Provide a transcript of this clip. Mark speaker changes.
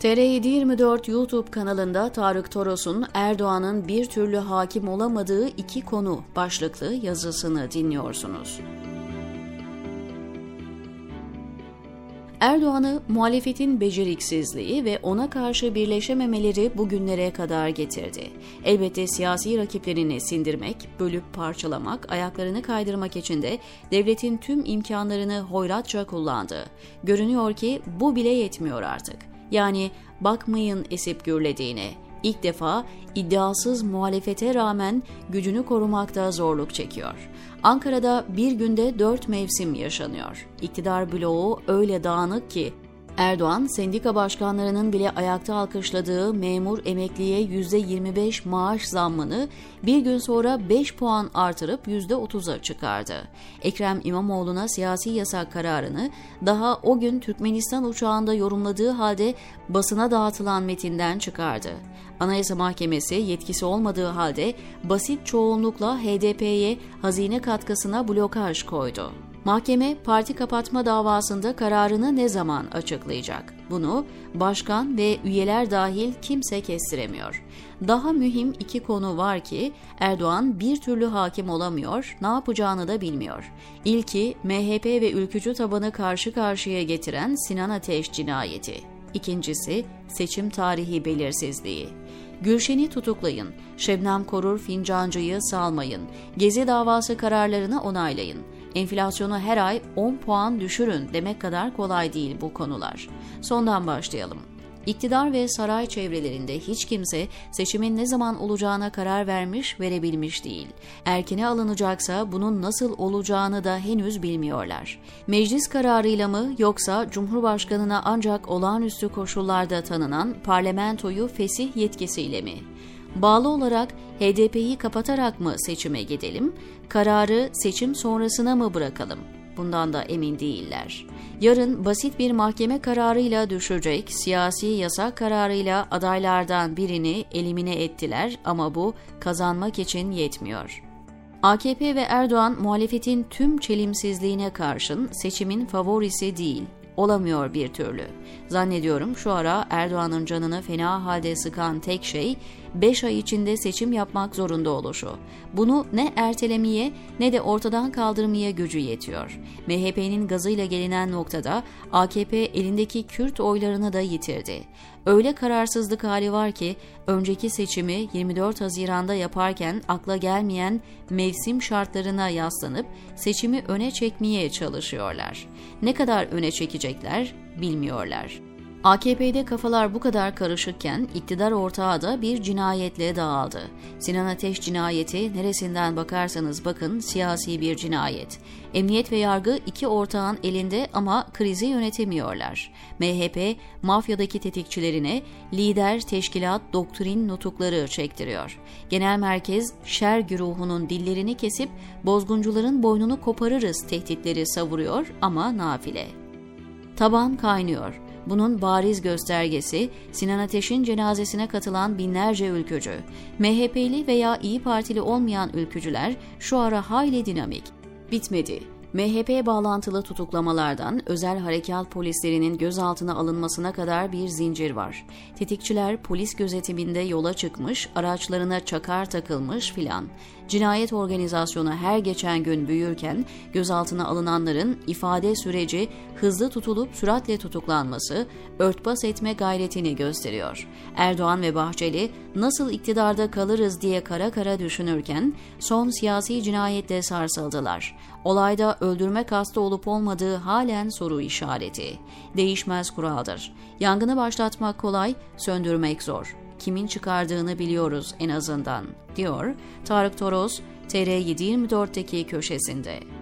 Speaker 1: TR724 YouTube kanalında Tarık Toros'un Erdoğan'ın bir türlü hakim olamadığı iki konu başlıklı yazısını dinliyorsunuz. Erdoğan'ı muhalefetin beceriksizliği ve ona karşı birleşememeleri bugünlere kadar getirdi. Elbette siyasi rakiplerini sindirmek, bölüp parçalamak, ayaklarını kaydırmak için de devletin tüm imkanlarını hoyratça kullandı. Görünüyor ki bu bile yetmiyor artık. Yani bakmayın esip gürlediğine. İlk defa iddiasız muhalefete rağmen gücünü korumakta zorluk çekiyor. Ankara'da bir günde dört mevsim yaşanıyor. İktidar bloğu öyle dağınık ki Erdoğan, sendika başkanlarının bile ayakta alkışladığı memur emekliye %25 maaş zammını bir gün sonra 5 puan artırıp %30'a çıkardı. Ekrem İmamoğlu'na siyasi yasak kararını daha o gün Türkmenistan uçağında yorumladığı halde basına dağıtılan metinden çıkardı. Anayasa Mahkemesi yetkisi olmadığı halde basit çoğunlukla HDP'ye hazine katkısına blokaj koydu. Mahkeme parti kapatma davasında kararını ne zaman açıklayacak? Bunu başkan ve üyeler dahil kimse kestiremiyor. Daha mühim iki konu var ki Erdoğan bir türlü hakim olamıyor, ne yapacağını da bilmiyor. İlki MHP ve ülkücü tabanı karşı karşıya getiren Sinan Ateş cinayeti. İkincisi seçim tarihi belirsizliği. Gülşen'i tutuklayın, Şebnem Korur Fincancı'yı salmayın, Gezi davası kararlarını onaylayın enflasyonu her ay 10 puan düşürün demek kadar kolay değil bu konular. Sondan başlayalım. İktidar ve saray çevrelerinde hiç kimse seçimin ne zaman olacağına karar vermiş, verebilmiş değil. Erkene alınacaksa bunun nasıl olacağını da henüz bilmiyorlar. Meclis kararıyla mı yoksa Cumhurbaşkanına ancak olağanüstü koşullarda tanınan parlamentoyu fesih yetkisiyle mi? Bağlı olarak HDP'yi kapatarak mı seçime gidelim, kararı seçim sonrasına mı bırakalım? Bundan da emin değiller. Yarın basit bir mahkeme kararıyla düşecek, siyasi yasak kararıyla adaylardan birini elimine ettiler ama bu kazanmak için yetmiyor. AKP ve Erdoğan muhalefetin tüm çelimsizliğine karşın seçimin favorisi değil, olamıyor bir türlü. Zannediyorum şu ara Erdoğan'ın canını fena halde sıkan tek şey 5 ay içinde seçim yapmak zorunda oluşu. Bunu ne ertelemeye ne de ortadan kaldırmaya gücü yetiyor. MHP'nin gazıyla gelinen noktada AKP elindeki Kürt oylarını da yitirdi. Öyle kararsızlık hali var ki önceki seçimi 24 Haziran'da yaparken akla gelmeyen mevsim şartlarına yaslanıp seçimi öne çekmeye çalışıyorlar. Ne kadar öne çekecekler bilmiyorlar. AKP'de kafalar bu kadar karışıkken iktidar ortağı da bir cinayetle dağıldı. Sinan Ateş cinayeti neresinden bakarsanız bakın siyasi bir cinayet. Emniyet ve yargı iki ortağın elinde ama krizi yönetemiyorlar. MHP mafyadaki tetikçilerine lider teşkilat doktrin nutukları çektiriyor. Genel merkez şer güruhunun dillerini kesip bozguncuların boynunu koparırız tehditleri savuruyor ama nafile. Taban kaynıyor. Bunun bariz göstergesi Sinan Ateş'in cenazesine katılan binlerce ülkücü. MHP'li veya İyi Partili olmayan ülkücüler şu ara hayli dinamik. Bitmedi. MHP bağlantılı tutuklamalardan özel harekat polislerinin gözaltına alınmasına kadar bir zincir var. Tetikçiler polis gözetiminde yola çıkmış, araçlarına çakar takılmış filan. Cinayet organizasyonu her geçen gün büyürken gözaltına alınanların ifade süreci hızlı tutulup süratle tutuklanması örtbas etme gayretini gösteriyor. Erdoğan ve Bahçeli nasıl iktidarda kalırız diye kara kara düşünürken son siyasi cinayetle sarsıldılar. Olayda öldürme kastı olup olmadığı halen soru işareti. Değişmez kuraldır. Yangını başlatmak kolay, söndürmek zor. Kimin çıkardığını biliyoruz en azından, diyor Tarık Toros, TR724'teki köşesinde.